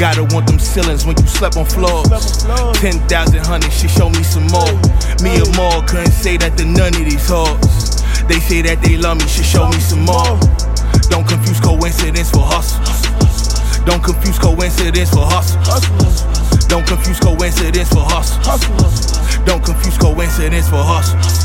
Gotta want them ceilings when you slept on floors. 10,000 honey should show me some more. Me and more couldn't say that to none of these hoes. They say that they love me, she show me some more. Don't confuse coincidence for hustle. Don't confuse coincidence for hustle. Don't confuse coincidence for hustle. Don't confuse coincidence for hustle.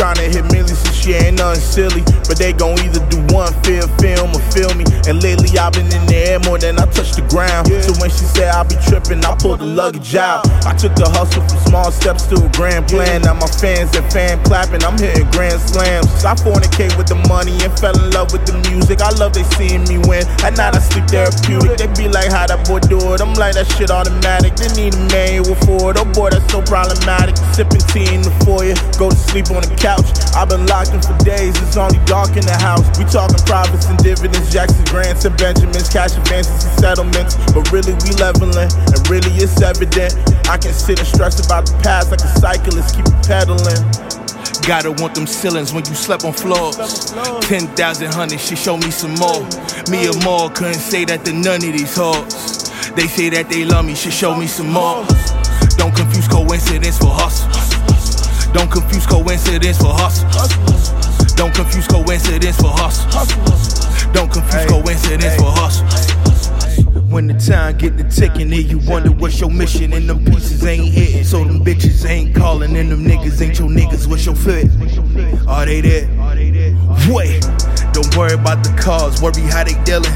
Tryna hit millions and she ain't nothing silly. But they gon' either do one film, film, or feel me. And lately I've been in the air more than I touch the ground. So when she said I be trippin', I pulled the luggage out. I took the hustle from small steps to a grand plan. Now my fans and fan clapping, I'm hitting grand slams. I fornicate with the money and fell in love with the music. I love they seeing me win. At night I sleep therapeutic. They be like, how that boy do it? I'm like, that shit automatic. They need a man with Ford. Oh boy, that's so problematic. Sipping tea in the foyer, go to sleep on the couch couch. I've been locked in for days, it's only dark in the house. We talking profits and dividends, Jackson grants and Benjamins, cash advances and settlements. But really, we leveling, and really, it's evident. I can sit and stress about the past like a cyclist, keep pedaling. Gotta want them ceilings when you slept on floors. 10,000 honey should show me some more. Me and more couldn't say that to none of these hoes. They say that they love me, she show me some more. Don't confuse coincidence for hustle. Don't confuse coincidence for hustle. Don't confuse coincidence for hustle. Don't confuse coincidence for hustle. When the time get to ticking, then you wonder what's your mission, and them pieces ain't hitting. So them bitches ain't calling, and them niggas ain't your niggas. What's your fit? Are they there? Wait, don't worry about the cars, worry how they dealing.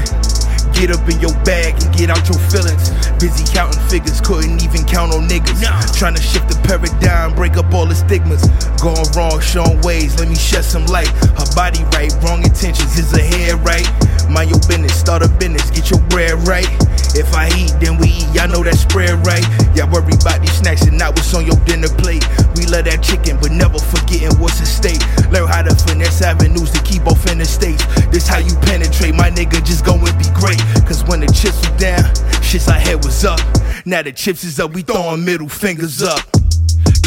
Get up in your bag and get out your feelings. Busy counting figures, couldn't even count on niggas. Trying to shift the paradigm, break up all the stigmas. Going wrong, showing ways, let me shed some light. Her body right, wrong intentions, is her head right? Mind your business, start a business, get your bread right. If I eat, then we eat, y'all know that spread right. Y'all worry about these snacks and not what's on your dinner plate. We love that chicken, but never forgetting what's at stake. Learn how to finesse avenues to keep off in the states. How you penetrate, my nigga, just go and be great. Cause when the chips was down, shits I had was up. Now the chips is up, we throwing middle fingers up.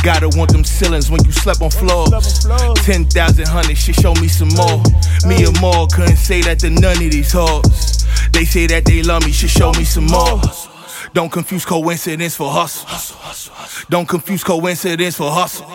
Gotta want them ceilings when you slept on floors. 10,000 honey should show me some more. Me and more couldn't say that to none of these hoes. They say that they love me, should show me some more. Don't confuse coincidence for hustle. Don't confuse coincidence for hustle.